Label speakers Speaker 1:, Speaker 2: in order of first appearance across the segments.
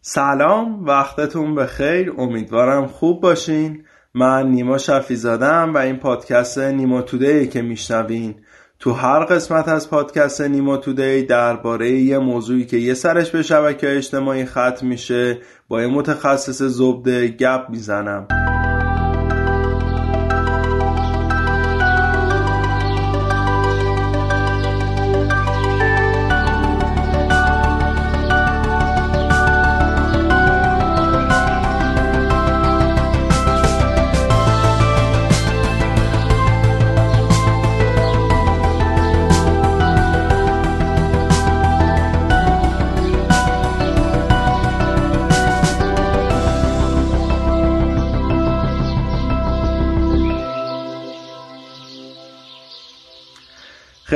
Speaker 1: سلام وقتتون بخیر. امیدوارم خوب باشین. من نیما شفی زادم و این پادکست نیما تودی که میشنوین تو هر قسمت از پادکست نیما تودی درباره یه موضوعی که یه سرش به شبکه اجتماعی ختم میشه با یه متخصص زبده گپ می‌زنم.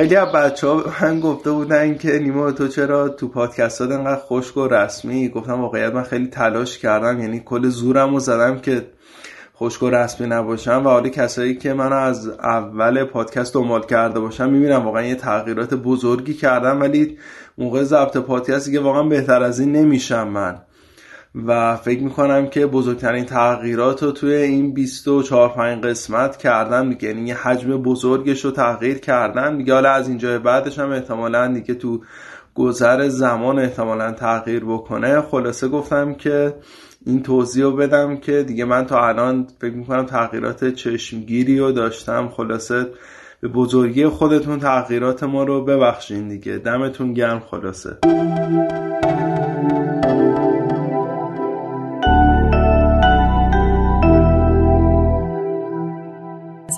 Speaker 1: خیلی از بچه ها من گفته بودن که نیما تو چرا تو پادکست ها انقدر خشک و رسمی؟ گفتم واقعیت من خیلی تلاش کردم یعنی کل زورم رو زدم که خشک و رسمی نباشم و حالا کسایی که من از اول پادکست دنبال کرده باشم می‌بینم. واقعا یه تغییرات بزرگی کردم ولی موقع ضبط پادکستی که واقعا بهتر از این نمیشم من. و فکر می‌کنم که بزرگترین تغییرات رو توی این 24 5 قسمت کردم دیگه یعنی یه حجم بزرگش رو تغییر کردم دیگه حالا از اینجا بعدش هم احتمالا دیگه تو گذر زمان احتمالا تغییر بکنه. خلاصه گفتم که این توضیح رو بدم که دیگه من تا الان فکر می‌کنم تغییرات چشمگیری رو داشتم. خلاصه به بزرگی خودتون تغییرات ما رو ببخشین دیگه. دمتون گرم خلاصه.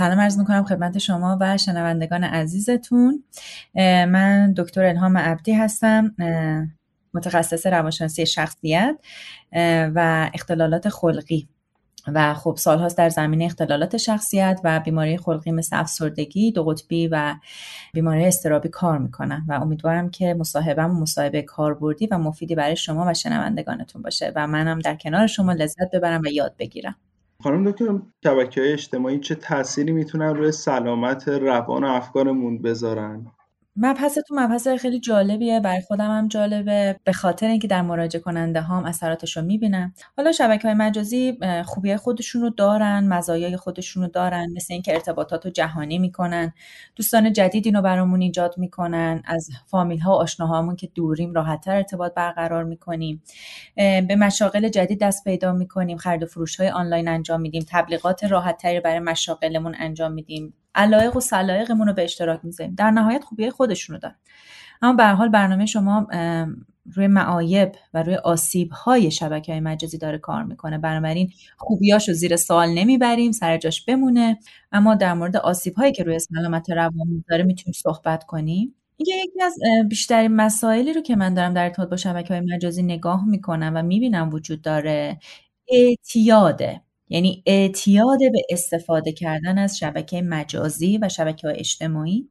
Speaker 2: سلام عرض می‌کنم خدمت شما و شنوندگان عزیزتون. من دکتر الهام عبدی هستم متخصص روانشناسی شخصیت و اختلالات خلقی. و خب سالهاست در زمینه اختلالات شخصیت و بیماری خلقی مثل افسردگی دو قطبی و بیماری استرابی کار می‌کنم و امیدوارم که مصاحبم مصاحبه کاربردی و مفیدی برای شما و شنوندگانتون باشه و منم در کنار شما لذت ببرم و یاد بگیرم.
Speaker 1: خانم دکتر شبکه اجتماعی چه تأثیری می‌تونن روی سلامت روان و افکارمون بذارن؟
Speaker 2: مبحثتون مبحث خیلی جالبیه. برای خودم هم جالبه. به خاطر اینکه در مراجع کننده هم اثراتش رو می‌بینم. حالا شبکه های مجازی خوبی خودشون رو دارن مزایای خودشون رو دارن مثل اینکه ارتباطات رو جهانی می‌کنن. دوستان جدیدی رو برامون ایجاد می‌کنن. از فامیل ها و آشناهامون که دوریم راحتتر ارتباط برقرار می‌کنیم. به مشاغل جدید دست پیدا می‌کنیم. خرید و فروش های آنلاین انجام میدیم. تبلیغات راحتتری برای مشاغلمون انجام میدیم. علایق و سلایقمون رو به اشتراک می‌ذاریم. در نهایت خوبی خودشونو دارن. اما به حال برنامه شما روی معایب و روی آسیب های شبکه های مجازی داره کار می‌کنه. بنابراین خوبیاشو زیر سوال نمی‌بریم سر جاش بمونه. اما در مورد آسیب هایی که روی سلامت روان داره می‌تونیم صحبت کنیم. اینکه یکی از بیشترین مسائلی رو که من دارم در ارتباط با شبکه های مجازی نگاه می‌کنم و می‌بینم وجود داره اعتیاده. یعنی اعتیاد به استفاده کردن از شبکه مجازی و شبکه اجتماعی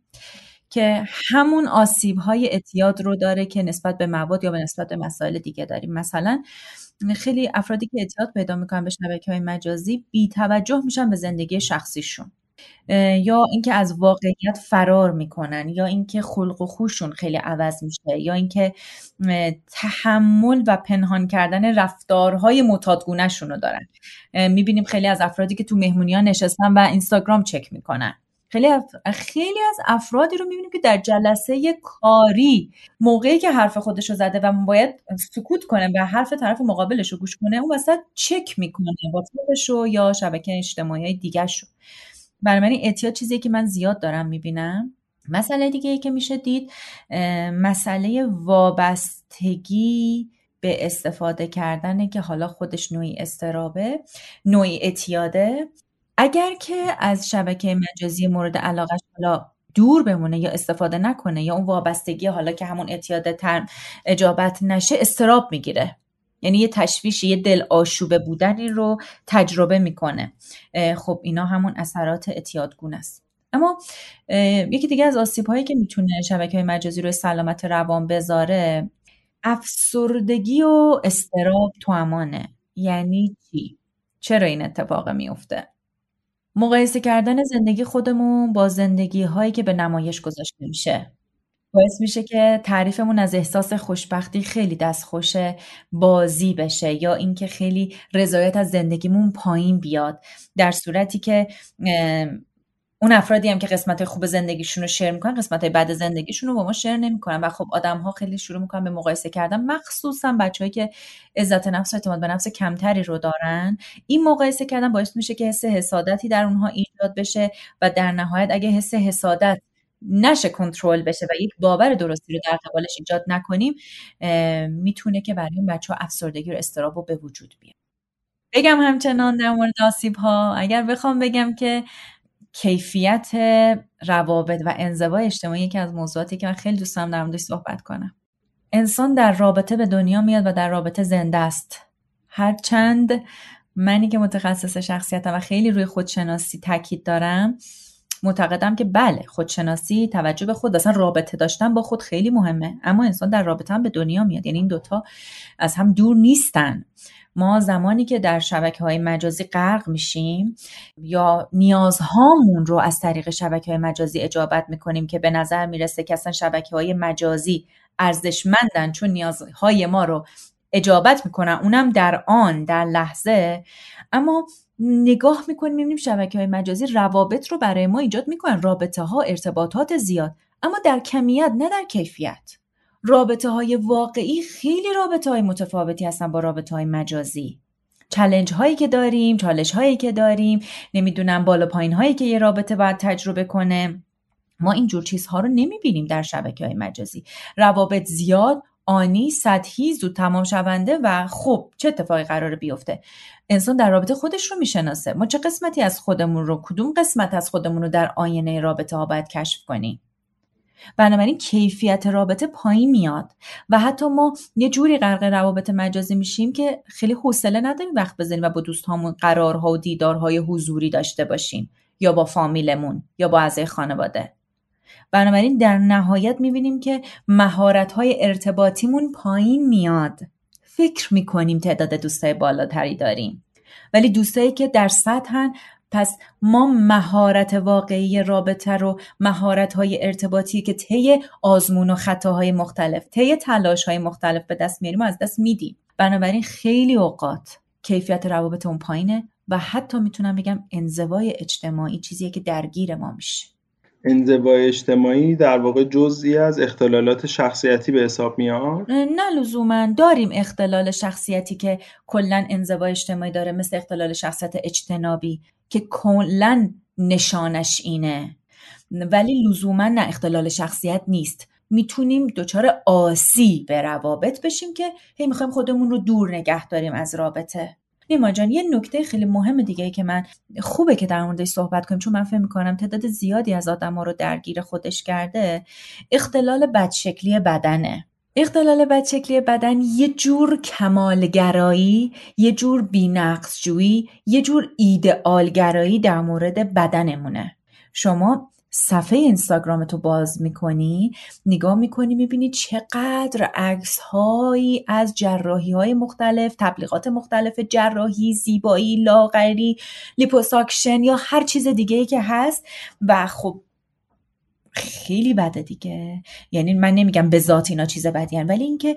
Speaker 2: که همون آسیب های اعتیاد رو داره که نسبت به مواد یا به نسبت به مسائل دیگه داریم. مثلا خیلی افرادی که اعتیاد پیدا می‌کنن به شبکه های مجازی بی توجه میشن به زندگی شخصیشون. یا اینکه از واقعیت فرار می‌کنن یا اینکه خلق و خوشون خیلی عوض میشه یا اینکه تحمل و پنهان کردن رفتارهای معتادگونهشون رو دارن. می‌بینیم خیلی از افرادی که تو مهمونی ها نشستن و اینستاگرام چک می‌کنن. خیلی خیلی از افرادی رو می‌بینیم که در جلسه کاری موقعی که حرف خودش رو زده و باید سکوت کنه و حرف طرف مقابلش رو گوش کنه اون وسط چک می‌کنه واتساپش یا شبکه اجتماعی دیگه شو بنابراین اعتیاد چیزی که من زیاد دارم می‌بینم. مسئله دیگه ای که میشه دید مسئله وابستگی به استفاده کردنه که حالا خودش نوعی استرابه نوعی اعتیاده. اگر که از شبکه مجازی مورد علاقه حالا دور بمونه یا استفاده نکنه یا اون وابستگی حالا که همون اعتیاد ترم اجابت نشه استراب می‌گیره. یعنی یه تشویش یه دل آشوبه بودنی رو تجربه می‌کنه خب اینا همون اثرات اعتیادگونه است اما یکی دیگه از آسیب هایی که می‌تونه شبکه های مجازی رو سلامت روان بذاره افسردگی و استراب تو امانه یعنی چی؟ چرا این اتفاق میفته؟ مقایسه کردن زندگی خودمون با زندگی هایی که به نمایش گذاشته میشه باعث میشه که تعریفمون از احساس خوشبختی خیلی دستخوش بازی بشه یا اینکه خیلی رضایت از زندگیمون پایین بیاد. در صورتی که اون افرادی هم که قسمت خوب زندگیشون رو شیر می‌کنن قسمت بد زندگیشون رو با ما شیر نمی‌کنن و خب آدم ها خیلی شروع می‌کنن به مقایسه کردن. مخصوصا بچههایی که عزت نفس و اعتماد به نفس کمتری رو دارن این مقایسه کردن باعث میشه که حس حسادتی در اونها ایجاد بشه و در نهایت اگه حس حسادت نشه کنترل بشه و یک باور درستی رو در قبالش ایجاد نکنیم می‌تونه که برای اون بچه ها افسردگی و استراب به وجود بیاره. بگم همچنان در مورد آسیب ها اگر بخوام بگم که کیفیت روابط و انزوای اجتماعی یکی از موضوعاتی که من خیلی دوست دارم در موردش صحبت کنم. انسان در رابطه به دنیا میاد و در رابطه زنده است. هرچند منی که متخصص شخصیتم و خیلی روی خودشناسی تاکید دارم معتقدم که بله خودشناسی توجه به خود اصلا رابطه داشتن با خود خیلی مهمه. اما انسان در رابطه هم به دنیا میاد. یعنی این دوتا از هم دور نیستن. ما زمانی که در شبکه های مجازی غرق میشیم یا نیازهامون رو از طریق شبکه های مجازی اجابت می‌کنیم که به نظر می‌رسه که اصلا شبکه های مجازی ارزشمندن چون نیازهای ما رو اجابت می‌کنن اونم در آن در لحظه. اما نگاه می‌کنیم می‌بینیم شبکه های مجازی روابط رو برای ما ایجاد می‌کنن. رابطه ها ارتباطات زیاد. اما در کمیت نه در کیفیت. رابطه های واقعی خیلی رابطه های متفاوتی هستن با رابطه های مجازی. چلنج هایی که داریم چالش هایی که داریم نمی‌دونم بالا پایین هایی که یه رابطه باید تجربه کنه. ما اینجور چیزها رو نمی‌بینیم در شبکه های مجازی. روابط زیاد آنی سطحی زود تمام شونده و خب چه اتفاقی قراره بیفته؟ انسان در رابطه خودش رو می‌شناسه. ما چه قسمتی از خودمون رو کدوم قسمت از خودمون رو در آینه رابطه ها باید کشف کنیم؟ بنابراین کیفیت رابطه پایین میاد و حتی ما یه جوری غرق روابط مجازی میشیم که خیلی حوصله نداریم وقت بزنیم و با دوستهامون قرارها و دیدارهای حضوری داشته باشیم یا با فامیلمون یا با اعضای خانواده. بنابراین در نهایت می‌بینیم که مهارت‌های ارتباطیمون پایین میاد. فکر می‌کنیم تعداد دوستای بالاتری داریم. ولی دوستایی که در سطحن پس ما مهارت واقعی رابطه رو مهارت های ارتباطی که طی آزمون و خطاهای مختلف طی تلاش های مختلف به دست میاریم و از دست میدیم. بنابراین خیلی اوقات کیفیت روابط اون پایینه و حتی می‌تونم بگم انزوای اجتماعی چیزیه که درگیر ما میشه.
Speaker 1: انزوای اجتماعی در واقع جزئی از اختلالات شخصیتی به حساب میاد؟
Speaker 2: نه لزوما. داریم اختلال شخصیتی که کلا انزوای اجتماعی داره مثل اختلال شخصیت اجتنابی که کلا نشانش اینه. ولی لزوما نه اختلال شخصیت نیست. می‌تونیم دچار آسی به روابط بشیم که هی می‌خوایم خودمون رو دور نگه داریم از رابطه. نیما جان یه نکته خیلی مهم دیگه ای که من خوبه که در موردش صحبت کنیم چون من فکر می‌کنم تعداد زیادی از آدم ها رو درگیر خودش کرده اختلال بدشکلی بدنه. اختلال بدشکلی بدن یه جور کمالگرایی یه جور بینقصجویی یه جور ایدئالگرایی در مورد بدنمونه. شما صفحه اینستاگرام تو باز می‌کنی نگاه می‌کنی می‌بینی چقدر عکس هایی از جراحی های مختلف تبلیغات مختلف جراحی زیبایی لاغری لیپوساکشن یا هر چیز دیگه ای که هست. و خب خیلی بده دیگه. یعنی من نمیگم به ذات اینا چیز بدی هن. ولی اینکه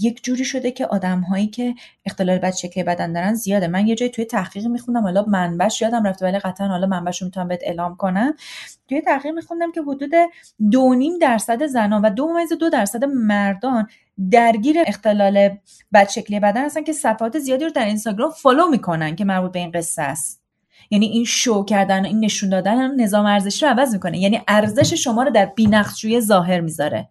Speaker 2: یک جوری شده که آدم هایی که اختلال بد شکلی بدن دارن زیاده. من یه جایی توی تحقیق میخوندم حالا منبعش یادم رفته ولی قطعا حالا منبعش رو می‌تونم بهت اعلام کنم. توی تحقیق میخوندم که حدود دو نیم درصد زنان و دو ممیز دو درصد مردان درگیر اختلال بد شکلی بدن هستن که صفحات زیادی رو در اینستاگرام فالو می‌کنن که مربوط به این قصه است. یعنی این شو کردن این نشون دادن نظام ارزشی رو عوض می‌کنه. یعنی ارزش شما رو در بینقصجویی ظاهر می‌ذاره.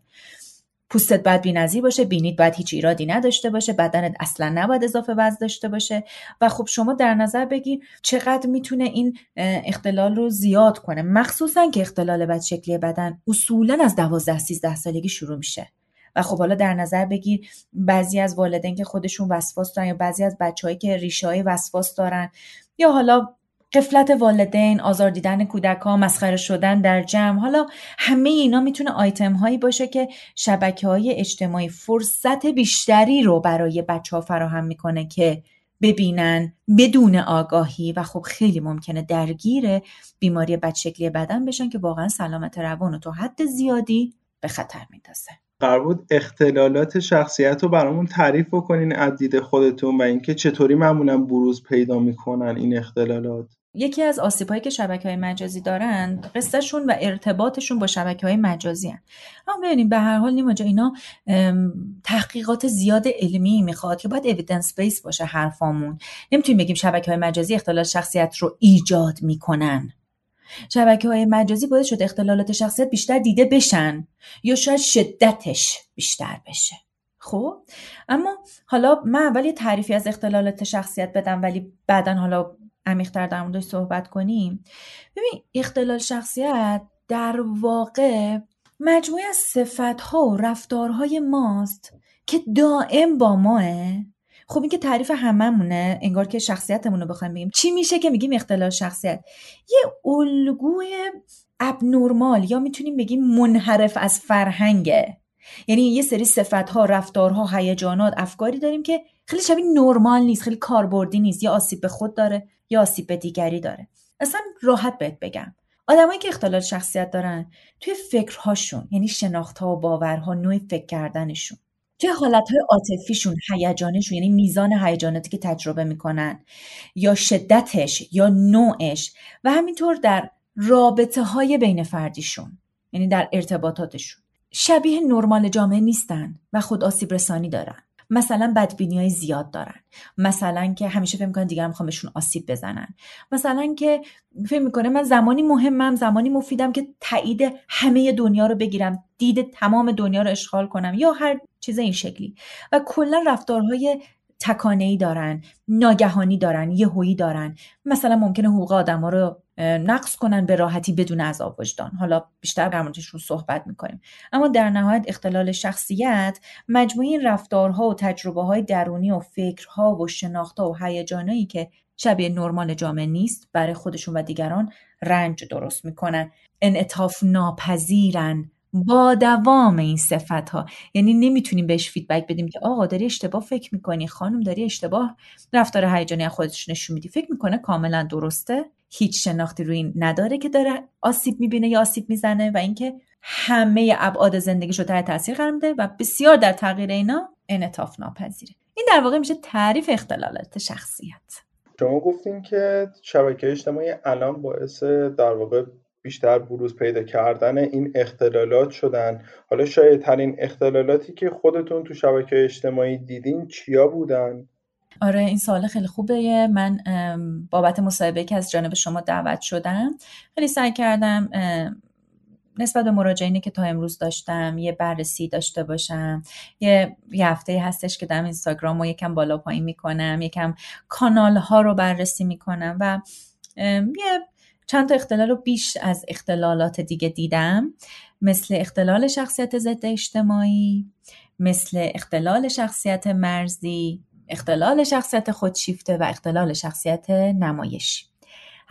Speaker 2: پوستت باید بینظیر باشه بینید باید هیچ ایرادی نداشته باشه بدنت اصلا نباید اضافه وزن داشته باشه. و خب شما در نظر بگیر چقدر می‌تونه این اختلال رو زیاد کنه. مخصوصا که اختلال بد شکلی بدن اصولا از 12 13 سالگی شروع میشه. و خب حالا در نظر بگیر بعضی از والدین که خودشون وسواس دارن یا بعضی از بچههایی که ریشه های وسواس دارن یا حالا قفلت والدین، آزار دیدن کودک مسخره شدن در جمع. حالا همه اینا می‌تونه آیتم هایی باشه که شبکه های اجتماعی فرصت بیشتری رو برای بچه ها فراهم می‌کنه که ببینن بدون آگاهی و خب خیلی ممکنه درگیر بیماری بدشکلی بدن بشن که واقعا سلامت روان و تا حد زیادی به خطر میندازه
Speaker 1: قرار بود اختلالات شخصیت رو برامون تعریف بکنین از دید خودتون و اینکه چطوری معمولا بروز پیدا می‌کنن این اختلالات.
Speaker 2: یکی از آسیب که شبکه های مجازی دارند قصهشون و ارتباطشون با شبکه های مجازی هن. اما ببینیم به هر حال نیما اینا تحقیقات زیاد علمی می‌خواد که باید اویدنس بیس باشه حرفامون. نمی‌تونیم بگیم شبکه های مجازی اختلال شخصیت رو ایجاد می‌کنن. شبکه های مجازی باید شد اختلالات شخصیت بیشتر دیده بشن یا شاید شدتش بیشتر بشه. خب؟ اما حالا من اول تعریفی از اختلالات شخصیت بدم ولی بعدا حالا عمیقتر در موردش صحبت کنیم. ببین اختلال شخصیت در واقع مجموعه از صفتها و رفتارهای ماست که دائم با ماه. خب این که تعریف هممونه انگار که شخصیتمون رو بخوایم بگیم. چی میشه که میگیم اختلال شخصیت؟ یه الگوی ابنورمال یا می‌تونیم بگیم منحرف از فرهنگه. یعنی یه سری صفتها رفتارها هیجانات افکاری داریم که خیلی شبیه نرمال نیست خیلی کاربردی نیست. یا آسیب به خود داره یا آسیب به دیگری داره. اصلا راحت بهت بگم. آدمایی که اختلال شخصیت دارن توی فکرهاشون یعنی شناختها و باورها نوع فکر کردنشون توی حالتهای عاطفیشون هیجانشون یعنی میزان هیجاناتی که تجربه می‌کنن یا شدتش یا نوعش و همینطور در رابطه های بین فردیشون یعنی در ارتباطاتشون. شبیه نرمال جامعه نیستن و خود آسیب رسانی دارن. مثلا بدبینی های زیاد دارن. مثلا که همیشه فکر می‌کنن دیگران می‌خوام بهشون آسیب بزنن. مثلا که فکر می‌کنه من زمانی مهمم زمانی مفیدم که تایید همه دنیا رو بگیرم دید تمام دنیا رو اشغال کنم یا هر چیز این شکلی. و کلا رفتارهای تکانه ای دارن ناگهانی دارن یهویی دارن. مثلا ممکنه حقوق آدما رو نقص کنن به راحتی بدون عذاب وجدان. حالا بیشتر در رو صحبت می‌کنیم. اما در نهایت اختلال شخصیت مجموعه این رفتارها و تجربه های درونی و فکرها و شناختها و هیجانایی که شبیه نرمال جامعه نیست برای خودشون و دیگران رنج درست می‌کنن. انعطاف ناپذیرن. با دوام این صفت ها یعنی نمی‌تونیم بهش فیدبک بدیم که آقا داری اشتباه فکر می‌کنی خانم داری اشتباه رفتار هیجانی خودش نشون میدی. فکر می‌کنه کاملا درسته. هیچ شناختی روی این نداره که داره آسیب می‌بینه یا آسیب می‌زنه و اینکه همه ابعاد زندگیش رو تحت تاثیر قرار میده و بسیار در تغییر اینا انعطاف ناپذیره. این در واقع میشه تعریف اختلالات شخصیت.
Speaker 1: شما گفتین که شبکه اجتماعی الان باعث در واقع بیشتر بروز پیدا کردن این اختلالات شدن. حالا شاید ترین اختلالاتی که خودتون تو شبکه اجتماعی دیدین چیا بودن؟
Speaker 2: آره این سوال خیلی خوبه من بابت مصاحبه که از جانب شما دعوت شدم خیلی سعی کردم نسبت به مراجعینی که تا امروز داشتم یه بررسی داشته باشم. یه, یه هفته هستش که در اینستاگرام رو یکم بالا پایین می‌کنم یکم کانال ها رو بررسی می‌کنم و یه چند تا اختلال رو بیش از اختلالات دیگه دیدم. مثل اختلال شخصیت ضد اجتماعی مثل اختلال شخصیت مرزی اختلال شخصیت خودشیفته و اختلال شخصیت نمایشی.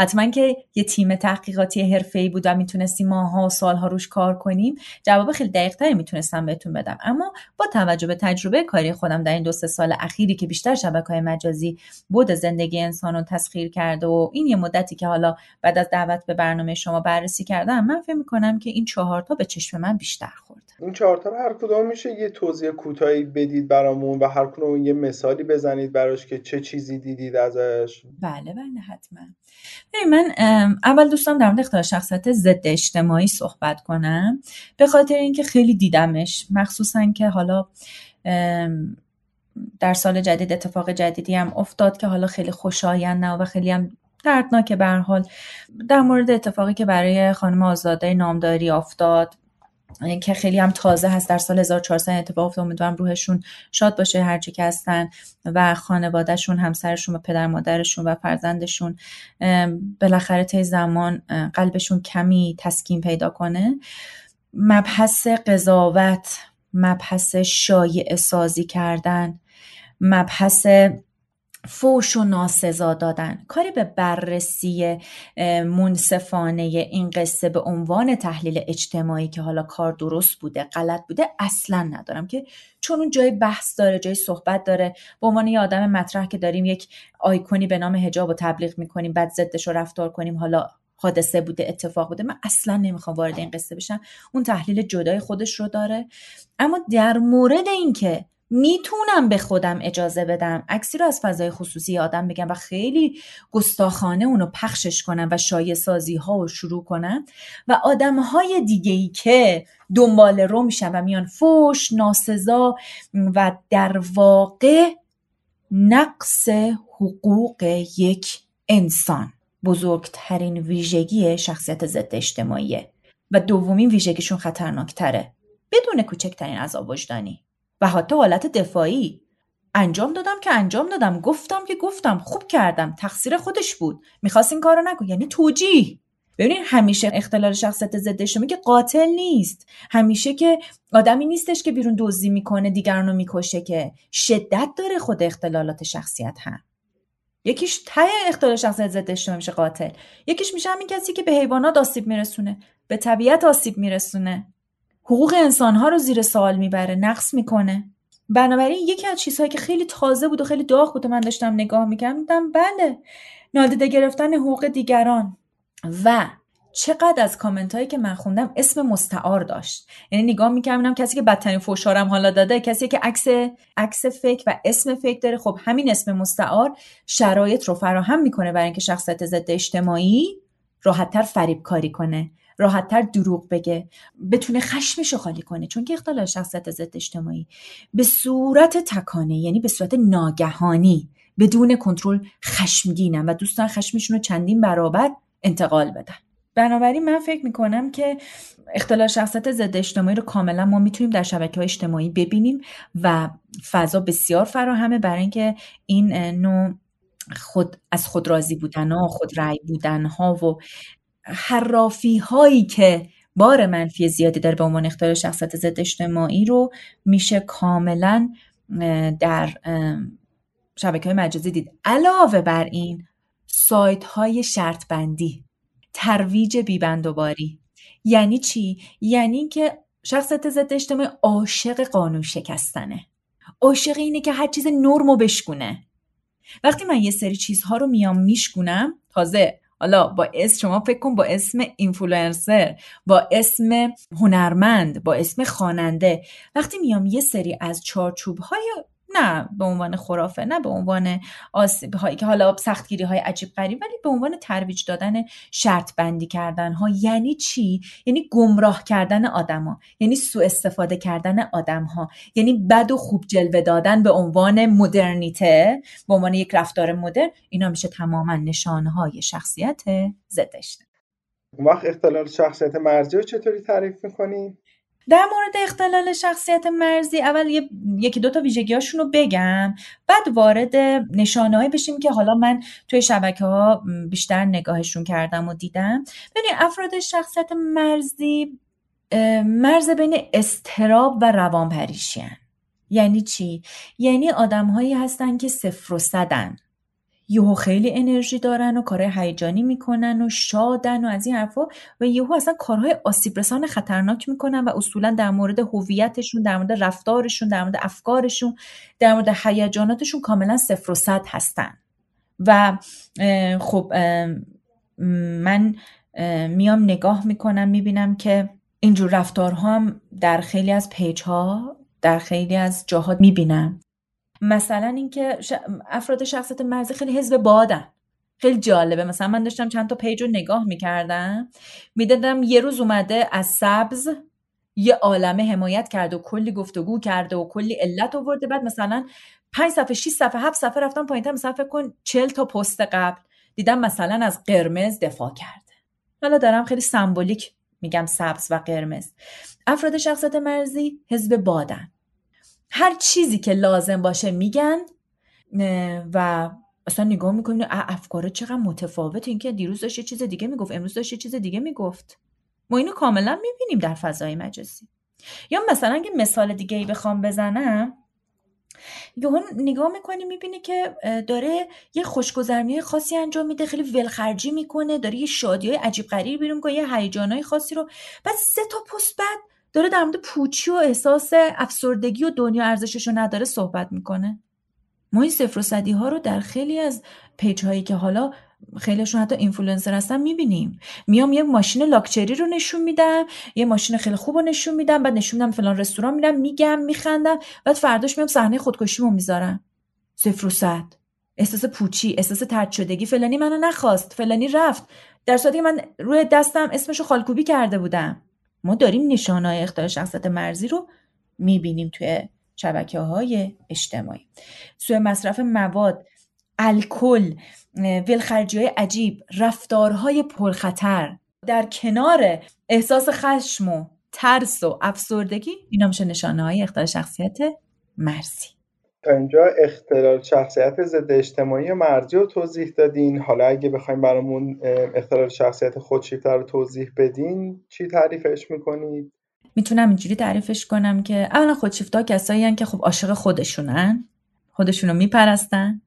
Speaker 2: حتما که یه تیم تحقیقاتی حرفه‌ای بود و می‌تونستیم ماها و سالها روش کار کنیم جواب خیلی دقیقتری می‌تونستم بهتون بدم. اما با توجه به تجربه کاری خودم در این دو سه سال اخیری که بیشتر شبکه های مجازی بود زندگی انسان رو تسخیر کرده و این یه مدتی که حالا بعد از دعوت به برنامه شما بررسی کردم من فکر می‌کنم که این چهارتا به چشم من بیشتر خورد.
Speaker 1: این چهارتا رو هر کدوم میشه یه توضیح کوتاهی بدید برامون و هر کدوم یه مثالی بزنید براش که چه چیزی دیدید ازش؟
Speaker 2: بله بله حتما. من اول دوستم در مورد اختلال شخصیت ضد اجتماعی صحبت کنم. به خاطر اینکه خیلی دیدمش مخصوصا که حالا در سال جدید اتفاق جدیدی هم افتاد که حالا خیلی خوشایند و خیلی هم دردناکه به حال. در مورد اتفاقی که برای خانم آزاده نامداری افتاد که خیلی هم تازه هست. در سال 1400 اتفاق افتاد. امیدوارم روحشون شاد باشه هرچی که هستن و خانوادهشون همسرشون و پدر مادرشون و فرزندشون. بالاخره طی زمان قلبشون کمی تسکین پیدا کنه. مبحث قضاوت مبحث شایع سازی کردن مبحث فوش و ناسزا دادن. کاری به بررسی منصفانه این قصه به عنوان تحلیل اجتماعی که حالا کار درست بوده غلط بوده اصلا ندارم که چون اون جای بحث داره جای صحبت داره به عنوان یه آدم مطرح که داریم یک آیکونی به نام هجاب و تبلیغ می‌کنیم بعد ضدش رو رفتار کنیم حالا حادثه بوده اتفاق بوده من اصلا نمی‌خوام وارد این قصه بشم. اون تحلیل جدای خودش رو داره. اما در مورد اینکه می‌تونم به خودم اجازه بدم. عکسی رو از فضای خصوصی آدم بگم و خیلی گستاخانه اونو پخشش کنم و شایع سازی ها رو شروع کنم و آدم های دیگه ای که دنبال رو میشن و میان فوش ناسزا و در واقع نقص حقوق یک انسان. بزرگترین ویژگی شخصیت ضد اجتماعیه و دومین ویژگیشون خطرناکتره. بدون کوچکترین عذاب وجدانی. و حتی حالت دفاعی. انجام دادم که انجام دادم. گفتم که گفتم. خوب کردم. تقصیر خودش بود. می‌خواست این کارو نکن یعنی توجیه. ببینید همیشه اختلال شخصیت ضد اجتماعی که قاتل نیست. همیشه که آدمی نیستش که بیرون دزدی می‌کنه دیگران رو می‌کشه که. شدت داره خود اختلالات شخصیت هم. یکیش ته اختلال شخصیت ضد اجتماعی میشه قاتل. یکیش میشه همین کسی که به حیوانات آسیب میرسونه. به طبیعت آسیب میرسونه. حقوق انسانها رو زیر سوال می‌بره نقص می‌کنه. بنابراین یکی از چیزهایی که خیلی تازه بود و خیلی داغ بود و من داشتم نگاه می‌کردم بله نادیده گرفتن حقوق دیگران. و چقدر از کامنت هایی که من خوندم اسم مستعار داشت. یعنی نگاه می‌کردم کسی که بدترین فوشارم حالا داده کسی که عکس عکس فیک و اسم فیک داره. خب همین اسم مستعار شرایط رو فراهم می‌کنه برای اینکه شخصیت ضد اجتماعی راحتتر فریب کاری کنه. راحتتر دروغ بگه بتونه خشمش رو خالی کنه. چون که اختلال شخصیت ضد اجتماعی به صورت تکانه یعنی به صورت ناگهانی بدون کنترل خشمگینم و دوستان خشمشون رو چندین برابر انتقال بدن. بنابراین من فکر می‌کنم که اختلال شخصیت ضد اجتماعی رو کاملا ما می‌تونیم در شبکه های اجتماعی ببینیم و فضا بسیار فراهمه برای اینکه این نوع خود از خود راضی بودن ها خود رأی بودن ها و حرافی هایی که بار منفی زیادی داره به عنوان اختلال شخصیت ضد اجتماعی رو میشه کاملا در شبکه های مجازی دید. علاوه بر این سایت های شرط بندی ترویج بیبندوباری. یعنی چی؟ یعنی که شخصیت ضد اجتماعی عاشق قانون شکستنه. عاشق اینه که هر چیز نرمو بشکونه. وقتی من یه سری چیزها رو میام میشکونم تازه حالا با اسم شما فکر کن با اسم اینفلوئنسر با اسم هنرمند با اسم خواننده. وقتی میام یه سری از چارچوب های نه به عنوان خرافه نه به عنوان آسیب هایی که حالا سختگیری های عجیب غریب ولی به عنوان ترویج دادن شرط بندی کردن ها یعنی چی یعنی گمراه کردن آدما یعنی سوء استفاده کردن آدم ها یعنی بد و خوب جلوه دادن به عنوان مدرنیته به عنوان یک رفتار مدرن اینا میشه تماما نشانه های شخصیت زدش
Speaker 1: اون وقت اختلال شخصیت مرزی رو چطوری تعریف می‌کنی؟
Speaker 2: در مورد اختلال شخصیت مرزی اول یکی دو تا ویژگیاشون رو بگم. بعد وارد نشانههایی بشیم که حالا من توی شبکه ها بیشتر نگاهشون کردم و دیدم. ببینید افراد شخصیت مرزی مرز بین استراب و روانپریشی یعنی چی؟ یعنی آدمهایی هستن که صفر و صدن. یهو خیلی انرژی دارن و کارهای هیجانی می‌کنن و شادن و از این حرفا و یهو اصلا کارهای آسیب رسان خطرناک می‌کنن و اصولا در مورد هویتشون در مورد رفتارشون در مورد افکارشون در مورد هیجاناتشون کاملا صفر و صد هستن. و خب من میام نگاه می‌کنم می‌بینم که اینجور رفتارها هم در خیلی از page ها در خیلی از جاها می‌بینم. مثلا اینکه افراد شخصیت مرزی خیلی حزب بادن. خیلی جالبه. مثلا من داشتم چند تا page رو نگاه می‌کردم. می‌دیدم یه روز اومده از سبز یه عالمه حمایت کرده و کلی گفتگو کرده و کلی علت آورده. بعد مثلا پنج صفحه 6 صفحه هفت صفحه رفتم پایینتر مثلا فکر کن چل تا پست قبل دیدم مثلا از قرمز دفاع کرده. حالا دارم خیلی سمبولیک میگم سبز و قرمز. افراد شخصیت مرزی حزب بادن. هر چیزی که لازم باشه میگن و اصلا نگاه می‌کنین افکار چقدر متفاوت. این که دیروز داشت یه چیز دیگه می‌گفت امروز داشت یه چیز دیگه می‌گفت. ما اینو کاملا می‌بینیم در فضای مجازی. یا مثلا اگه مثال دیگه ای بخوام بزنم یهو نگاه می‌کنی می‌بینی که داره یه خوشگذرنی خاصی انجام میده خیلی ولخرجی می‌کنه داره یه شادی های عجیب غریبی بیرون می‌کنه یه هیجانای خاصی رو. بعد سه تا پست بعد داره در مورد پوچی و احساس افسردگی و دنیا ارزشش رو نداره صحبت می‌کنه. ما این صفر و صدی ها رو در خیلی از پیج هایی که حالا خیلیشون حتی اینفلوئنسر هستن می‌بینیم. میام یه ماشین لاکچری رو نشون میدم یه ماشین خیلی خوب رو نشون میدم بعد نشون میدم فلان رستوران میرم میگم میخندم بعد فرداش میام صحنه خودکشیمو می‌ذارم. صفر و صد. احساس پوچی احساس طرد شدگی. فلانی منو نخواست فلانی رفت. در صورتی که من روی دستم اسمشو خالکوبی کرده بودم. ما داریم نشانه های اختلال شخصیت مرزی رو می‌بینیم توی شبکه های اجتماعی. سوء مصرف مواد الکل ولخرجی های عجیب رفتارهای پرخطر در کنار احساس خشم و ترس و افسردگی اینا میشه نشانه های اختلال شخصیت مرزی.
Speaker 1: تا اینجا اختلال شخصیت ضد اجتماعی مرزی رو توضیح دادین. حالا اگه بخوایم برامون اختلال شخصیت خودشیفته رو توضیح بدین چی تعریفش می‌کنید؟
Speaker 2: می‌تونم اینجوری تعریفش کنم که اولا خودشیفته کسایی که خب عاشق خودشونن خودشونو میپرستن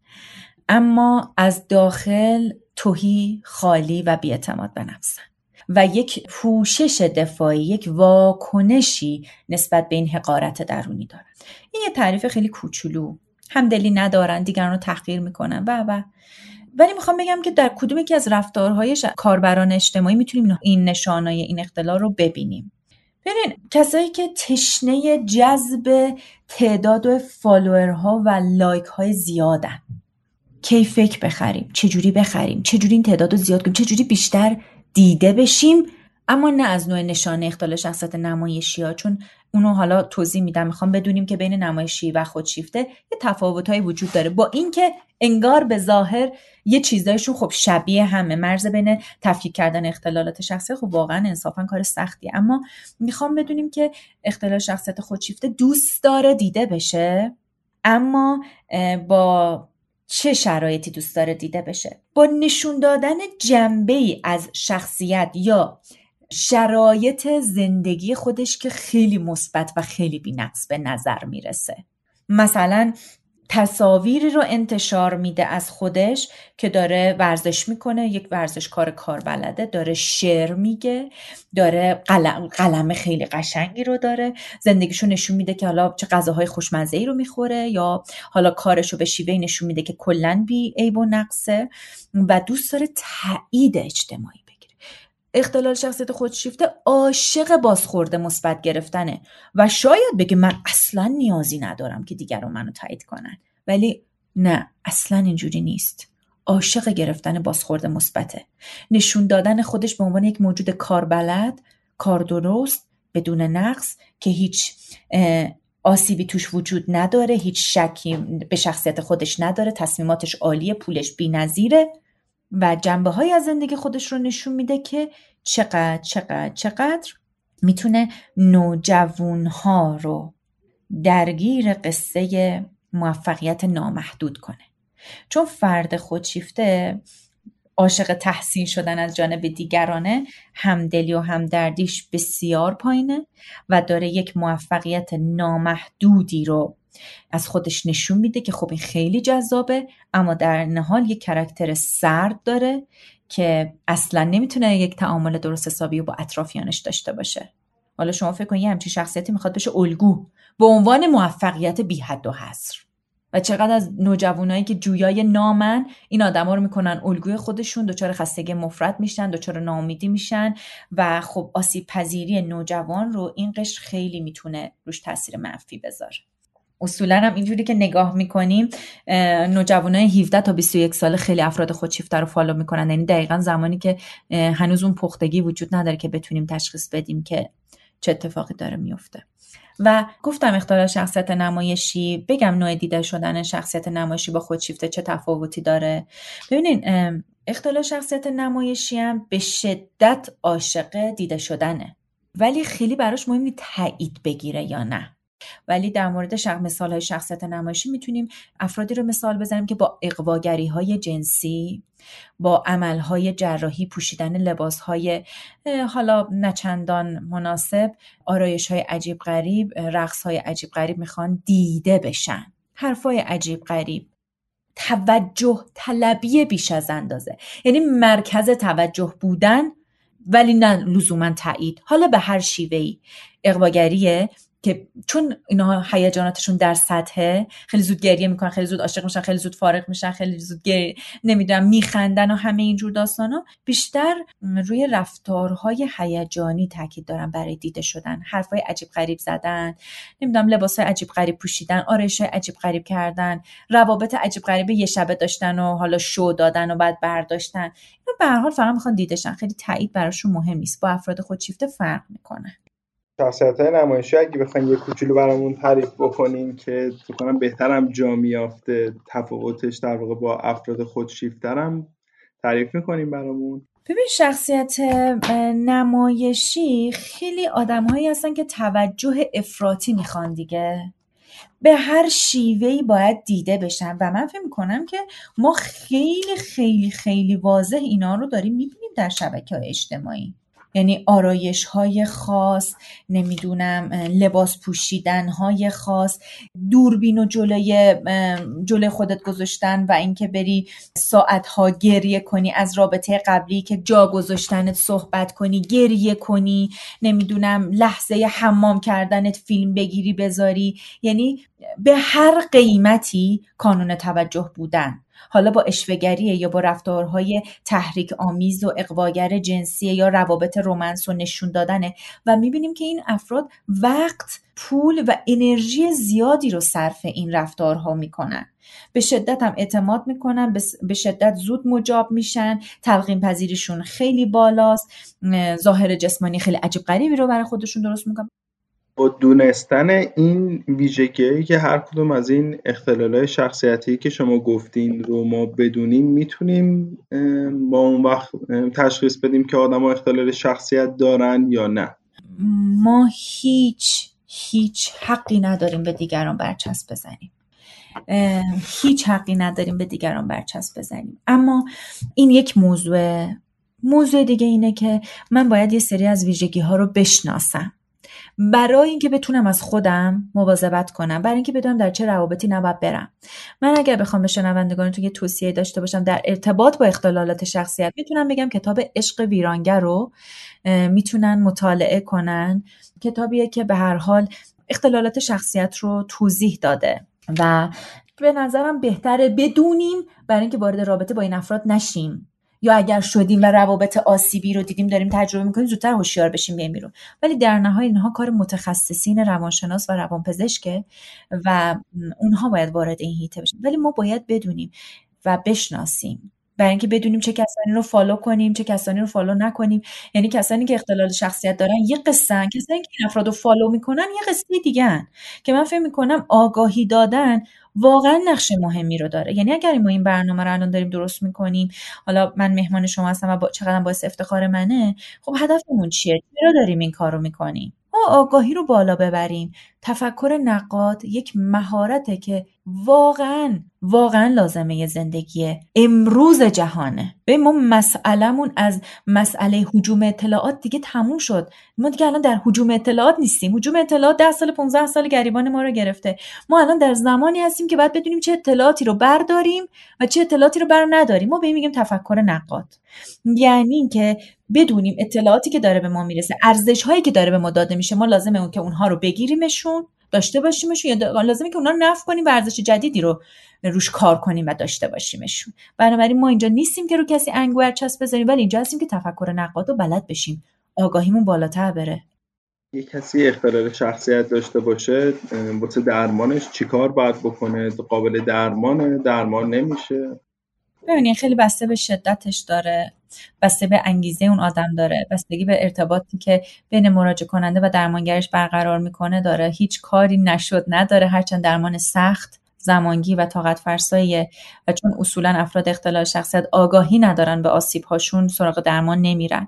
Speaker 2: اما از داخل توهی خالی و بیاعتماد به نفسن. و یک پوشش دفاعی یک واکنشی نسبت به این حقارت درونی دارن. این یه تعریف خیلی کوچولو. همدلی ندارن دیگران رو تحقیر می‌کنن. و و. ولی می‌خوام بگم که در کدوم یکی از رفتارهای کاربران اجتماعی می‌تونیم این نشانهای این اختلال رو ببینیم. ببین کسایی که تشنه جذب تعداد فالوورها و لایک های زیادن. کی فکر بخریم؟ چجوری بخریم؟ چجوری این تعداد رو زیاد کنیم؟ چجوری بیشتر دیده بشیم اما نه از نوع نشانه اختلال شخصیت نمایشی ها چون اونو حالا توضیح میدم. می‌خوام بدونیم که بین نمایشی و خودشیفته یه تفاوتهایی وجود داره. با اینکه انگار به ظاهر یه چیزایشون خب شبیه همه. مرز بین تفکیک کردن اختلالات شخصی خب واقعا انصافا کار سختیه. اما می‌خوام بدونیم که اختلال شخصیت خودشیفته دوست داره دیده بشه. اما با چه شرایطی دوست داره دیده بشه. با نشون دادن جنبه ای از شخصیت یا شرایط زندگی خودش که خیلی مثبت و خیلی بینقص به نظر می‌رسه. مثلا تصاویری رو انتشار میده از خودش که داره ورزش می‌کنه یک ورزشکار کار بلده داره شعر میگه داره قلم, قلم خیلی قشنگی رو داره. زندگیشو نشون میده که حالا چه غذاهای خوشمزه ای رو می‌خوره یا حالا کارشو به شیوه نشون میده که کلا بی عیب و نقصه و دوست داره تایید اجتماعی اختلال شخصیت خودشیفته عاشق بازخورده مثبت گرفتنه. و شاید بگه من اصلا نیازی ندارم که دیگران منو تایید کنن. ولی نه اصلا اینجوری نیست. عاشق گرفتن بازخورده مثبته. نشون دادن خودش به عنوان یک موجود کاربلد کار درست بدون نقص که هیچ آسیبی توش وجود نداره هیچ شکی به شخصیت خودش نداره تصمیماتش عالیه پولش نظیره و جنبه های از زندگی خودش رو نشون میده که چقدر چقدر چقدر می‌تونه نوجوون ها رو درگیر قصه موفقیت نامحدود کنه. چون فرد خودشیفته عاشق تحسین شدن از جانب دیگرانه همدلی و همدردیش بسیار پایینه و داره یک موفقیت نامحدودی رو از خودش نشون میده که خب این خیلی جذابه. اما در نهال یک کرکتر سرد داره که اصلا نمی‌تونه یک تعامل درست حسابی با اطرافیانش داشته باشه. حالا شما فکر کنید همچین شخصیتی می‌خواد بشه الگو به عنوان موفقیت بی حد و حصر. و چقدر از نوجوانایی که جویای نامن این آدما رو می‌کنن الگوی خودشون دچار خستگی مفرد میشن دچار ناامیدی میشن و خب آسیب پذیری نوجوان رو این قشر خیلی می‌تونه روش تاثیر منفی بذاره. اصولا هم اینجوری که نگاه می‌کنیم نوجوانای 17 تا 21 ساله خیلی افراد خودشیفته رو فالو می‌کنن. یعنی دقیقا زمانی که هنوز اون پختگی وجود نداره که بتونیم تشخیص بدیم که چه اتفاقی داره میفته و گفتم اختلال شخصیت نمایشی بگم نوع دیده شدن شخصیت نمایشی با خودشیفته چه تفاوتی داره. ببینین اختلال شخصیت نمایشی هم به شدت عاشق دیده شدنه. ولی خیلی براش مهمی تایید بگیره یا نه. ولی در مورد شخص مثال های شخصیت نمایشی می‌تونیم افرادی رو مثال بزنیم که با اقواگری های جنسی با عمل های جراحی پوشیدن لباس های حالا نچندان مناسب آرایش های عجیب غریب رقص های عجیب غریب می‌خوان دیده بشن. حرفای عجیب غریب. توجه طلبی بیش از اندازه. یعنی مرکز توجه بودن ولی نه لزوما تایید. حالا به هر شیوهی اقواگریه که چون اینا هیجاناتشون در سطحه خیلی زود گریه می‌کنن خیلی زود عاشق میشن خیلی زود فارغ میشن خیلی زود گریه نمی‌دونم میخندن و همه اینجور داستانا. بیشتر روی رفتارهای هیجانی تاکید دارن برای دیده شدن. حرفای عجیب غریب زدن نمی‌دونم لباسای عجیب غریب پوشیدن آرایشای عجیب غریب کردن روابط عجیب غریب یه شبه داشتن و حالا شو دادن و بعد برداشتن. اینا به هر حال فقط می‌خوان دیدشن خیلی تایید براشون مهم نیست. با افراد خودشیفته فرق می‌کنه.
Speaker 1: شخصیت های نمایشی اگه بخواین یه کوچولو برامون تعریف بکنیم که بکنم بهترم جا میافته تفاوتش در واقع با افراد خودشیفترم تعریف می‌کنیم برامون.
Speaker 2: ببین شخصیت نمایشی خیلی آدم هایی هستن که توجه افراطی می‌خوان دیگه. به هر شیوهی باید دیده بشن و من فکر می‌کنم که ما خیلی خیلی خیلی واضح اینا رو داریم می‌بینیم در شبکه های اجتماعی. یعنی آرایش های خاص نمی‌دونم لباس پوشیدن های خاص دوربین و جلوی جلوی خودت گذاشتن و اینکه بری ساعت ها گریه کنی از رابطه قبلی که جا گذاشتنت صحبت کنی گریه کنی نمی‌دونم لحظه حمام کردنت فیلم بگیری بذاری. یعنی به هر قیمتی کانون توجه بودن. حالا با اشوگری یا با رفتارهای تحریک آمیز و اقواگر جنسی یا روابط رومنس و نشون دادنه و می‌بینیم که این افراد وقت پول و انرژی زیادی رو صرف این رفتارها می‌کنن. به شدت هم اعتماد می‌کنن به شدت زود مجاب میشن تلقیم پذیریشون خیلی بالاست ظاهر جسمانی خیلی عجیب غریبی رو برای خودشون درست می‌کنن.
Speaker 1: با دونستن این ویژگی که هر کدوم از این اختلالهای شخصیتی که شما گفتین رو ما بدونیم می‌تونیم با اون وقت تشخیص بدیم که آدم ها اختلال شخصیت دارن یا نه.
Speaker 2: ما هیچ هیچ حقی نداریم به دیگران برچسب بزنیم. هیچ حقی نداریم به دیگران برچسب بزنیم. اما این یک موضوع موضوع دیگه اینه که من باید یه سری از ویژگی ها رو بشناسم. برای اینکه بتونم از خودم مواظبت کنم برای اینکه بدونم در چه روابطی نباید برم. من اگر بخوام به شنوندگانتون یه توصیه داشته باشم در ارتباط با اختلالات شخصیت می‌تونم بگم کتاب عشق ویرانگر رو می‌تونن مطالعه کنن. کتابیه که به هر حال اختلالات شخصیت رو توضیح داده و به نظرم بهتره بدونیم برای اینکه وارد رابطه با این افراد نشیم. یا اگر شدیم و روابط آسیبی رو دیدیم داریم تجربه می‌کنیم زودتر هوشیار بشیم بیایم بیرون. ولی در نهایت اینها کار متخصصین روانشناس و روانپزشکه و اونها باید وارد این حیطه بشن. ولی ما باید بدونیم و بشناسیم. برای اینکه بدونیم چه کسانی رو follow کنیم چه کسانی رو follow نکنیم. یعنی کسانی که اختلال شخصیت دارن یه قصه کسانی که این افراد رو فالو می‌کنن یه قصه دیگه که من فکر می‌کنم آگاهی دادن واقعا نقش مهمی رو داره. یعنی اگر ما این برنامه رو الان داریم درست می‌کنیم حالا من مهمان شما هستم و با چقدر باعث افتخار منه خب هدفمون چیه؟ چرا داریم این کار رو می‌کنیم؟ ما آگاهی رو بالا ببریم. تفکر نقاد یک مهارته که واقعا واقعا لازمه زندگی امروز جهانه به ما مسئلهمون از مسئله حجوم اطلاعات دیگه تموم شد. ما دیگه الان در حجوم اطلاعات نیستیم. حجوم اطلاعات 10 سال 15 سال گریبان ما رو گرفته. ما الان در زمانی هستیم که باید بدونیم چه اطلاعاتی رو برداریم و چه اطلاعاتی رو بر نداریم. ما به میگیم تفکر نقاد. یعنی اینکه بدونیم اطلاعاتی که داره به ما می‌رسه ارزش هایی که داره به ما داده میشه ما لازمه اون که اونها رو بگیریمشون. داشته باشیمشون یا لازمه که اونا رو نف کنیم ورزش جدیدی رو روش کار کنیم و داشته باشیمشون بنابراین ما اینجا نیستیم که رو کسی انگو چسب بذاریم ولی اینجا هستیم که تفکر نقاد و بلد بشیم. آگاهیمون بالاتر بره.
Speaker 1: یه کسی اختلال شخصیت داشته باشه واسه درمانش چیکار باید بکنه؟ قابل درمانه درمان نمیشه.
Speaker 2: ببینید خیلی بسته به شدتش داره بسته به انگیزه اون آدم داره بستگی به ارتباطی که بین مراجع کننده و درمانگرش برقرار می‌کنه داره. هیچ کاری نشد نداره. هرچند درمان سخت زمانگی و طاقت فرساییه و چون اصولا افراد اختلال شخصیت آگاهی ندارن به آسیب هاشون سراغ درمان نمیرن.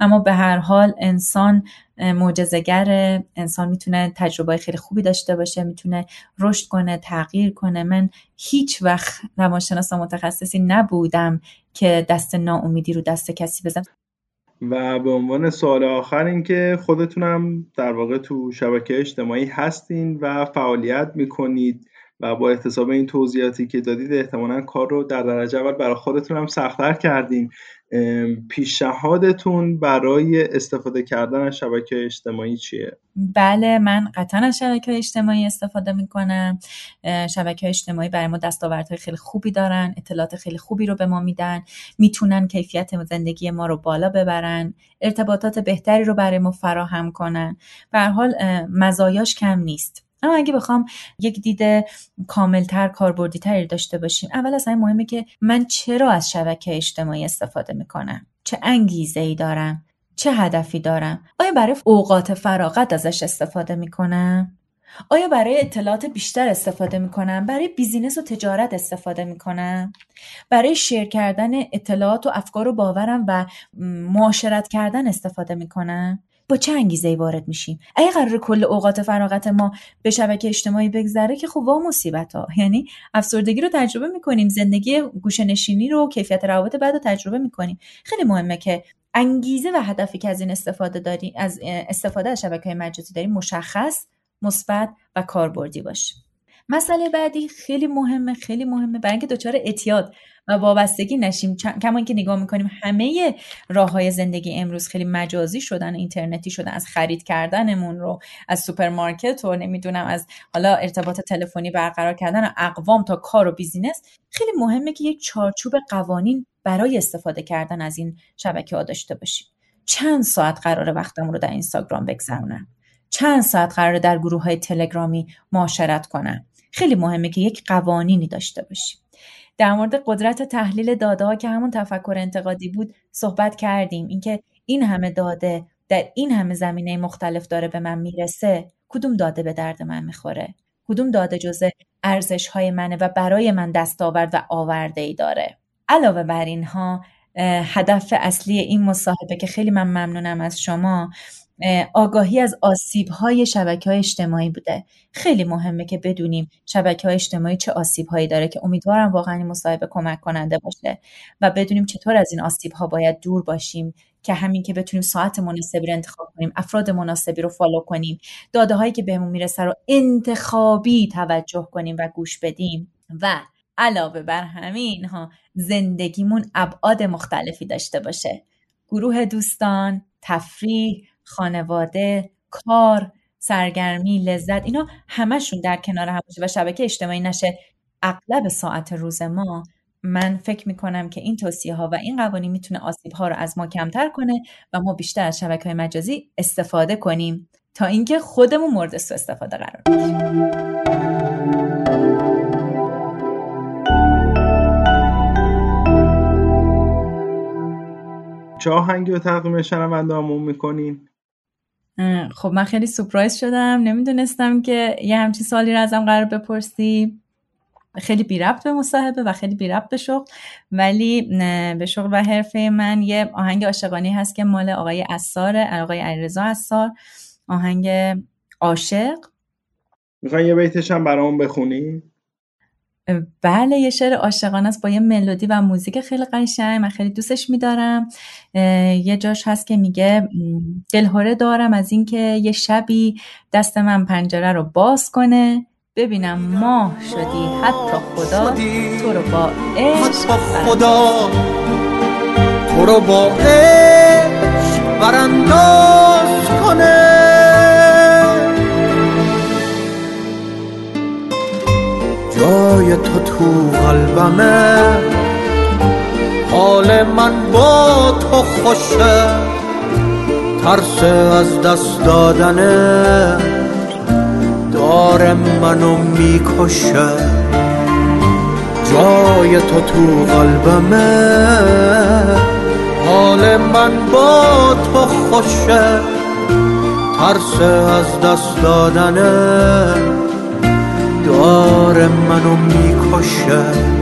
Speaker 2: اما به هر حال انسان معجزه‌گر انسان می‌تونه تجربه خیلی خوبی داشته باشه می‌تونه رشد کنه تغییر کنه. من هیچ وقت روانشناس متخصصی نبودم که دست ناامیدی رو دست کسی بزنم.
Speaker 1: و به عنوان سوال آخر این که خودتونم در واقع تو شبکه اجتماعی هستین و فعالیت می‌کنید. و با احتساب این توضیحاتی که دادید احتمالا کار رو در درجه اول برای خودتون هم سختتر کردین پیشنهادتون برای استفاده کردن از شبکه اجتماعی چیه؟
Speaker 2: بله من قطعا از شبکه اجتماعی استفاده می‌کنم. شبکه اجتماعی برای ما دستاوردهای خیلی خوبی دارن اطلاعات خیلی خوبی رو به ما میدن. می‌تونن کیفیت زندگی ما رو بالا ببرن. ارتباطات بهتری رو برای ما فراهم کنن. به حال مزایاش کم نیست. اما اگه بخوام یک دید کاملتر کاربردی تری داشته باشیم اول از همه مهمه که من چرا از شبکه اجتماعی استفاده می‌کنم؟ چه انگیزه ای دارم؟ چه هدفی دارم؟ آیا برای اوقات فراغت ازش استفاده می‌کنم؟ آیا برای اطلاعات بیشتر استفاده می‌کنم؟ برای بیزینس و تجارت استفاده می‌کنم؟ برای شیر کردن اطلاعات و افکار و باورم و معاشرت کردن استفاده می‌کنم؟ با چه انگیزه وارد میشیم؟ اگه قرار کل اوقات فراغت ما به شبکه اجتماعی بگذره که خب وا مصیبت ها یعنی افسردگی رو تجربه می‌کنیم زندگی گوشه نشینی رو کیفیت روابط بعد رو تجربه می‌کنیم. خیلی مهمه که انگیزه و هدفی که از این استفاده داریم از استفاده از شبکه مجازی داریم مشخص مثبت و کاربردی باشه. مسئله بعدی خیلی مهمه خیلی مهمه. برای اینکه دچار اعتیاد و وابستگی نشیم. کما اینکه نگاه می‌کنیم همه راه های زندگی امروز خیلی مجازی شدن اینترنتی شدن از خرید کردنمون رو از سوپرمارکت و نمی‌دونم از حالا ارتباط تلفنی برقرار کردن اقوام تا کار و business. خیلی مهمه که یک چارچوب قوانین برای استفاده کردن از این شبکه ها داشته باشیم. چند ساعت قرار وقتم رو در اینستاگرام بگذرونم؟ چند ساعت قرار در گروه های تلگرامی معاشرت کنم؟ خیلی مهمه که یک قوانینی داشته باشیم. در مورد قدرت تحلیل داده ها که همون تفکر انتقادی بود صحبت کردیم. اینکه این همه داده در این همه زمینه مختلف داره به من می‌رسه کدوم داده به درد من می‌خوره؟ کدوم داده جزء ارزش های منه و برای من دستاورد و آورده ای داره؟ علاوه بر اینها هدف اصلی این مصاحبه که خیلی من ممنونم از شما آگاهی از آسیب های شبکه های اجتماعی بوده. خیلی مهمه که بدونیم شبکه های اجتماعی چه آسیب هایی داره که امیدوارم واقعا این مصاحبه کمک کننده باشه و بدونیم چطور از این آسیب ها باید دور باشیم که همین که بتونیم ساعت مناسبی رو انتخاب کنیم افراد مناسبی رو فالو کنیم داده هایی که بهمون می‌رسه رو انتخابی توجه کنیم و گوش بدیم. و علاوه بر همین ها زندگیمون ابعاد مختلفی داشته باشه. گروه دوستان تفریح خانواده کار سرگرمی لذت اینا همشون در کنار هم باشه و شبکه اجتماعی نشه اغلب ساعت روز ما من فکر می‌کنم که این توصیه ها و این قوانین می‌تونه آسیب ها رو از ما کمتر کنه و ما بیشتر از شبکه های مجازی استفاده کنیم تا اینکه خودمون مورد سو استفاده قرار بگیریم
Speaker 1: چه آهنگی رو تقدیم شنونده می‌کنین؟
Speaker 2: خب من خیلی سپرایز شدم. نمی‌دونستم که یه همچین سالی رو ازم قرار بپرسی. خیلی بی ربط به مصاحبه و خیلی بی ربط به شغل. ولی به شغل و حرفه من یه آهنگ عاشقانی هست که مال آقای اسار آقای علیرضا اسار آهنگ عاشق.
Speaker 1: می‌خوای یه بیتش هم برامون بخونی؟
Speaker 2: بله یه شعر عاشقانه است با یه ملودی و موزیک خیلی قشنگ من خیلی دوستش میدارم. یه جاش هست که میگه دلهوره دارم از اینکه یه شبی دست من پنجره رو باز کنه. ببینم ماه شدی حتی خدا تو رو با عشق خدا تو رو با عشق برانداز کنه.
Speaker 3: جای تو تو قلبمه. حال من با تو خوشه. ترس از دست دادنه. دار منو می‌کشه. جای تو تو قلبمه. حال من با تو خوشه. ترس از دست دادنه. دار منو می‌کشه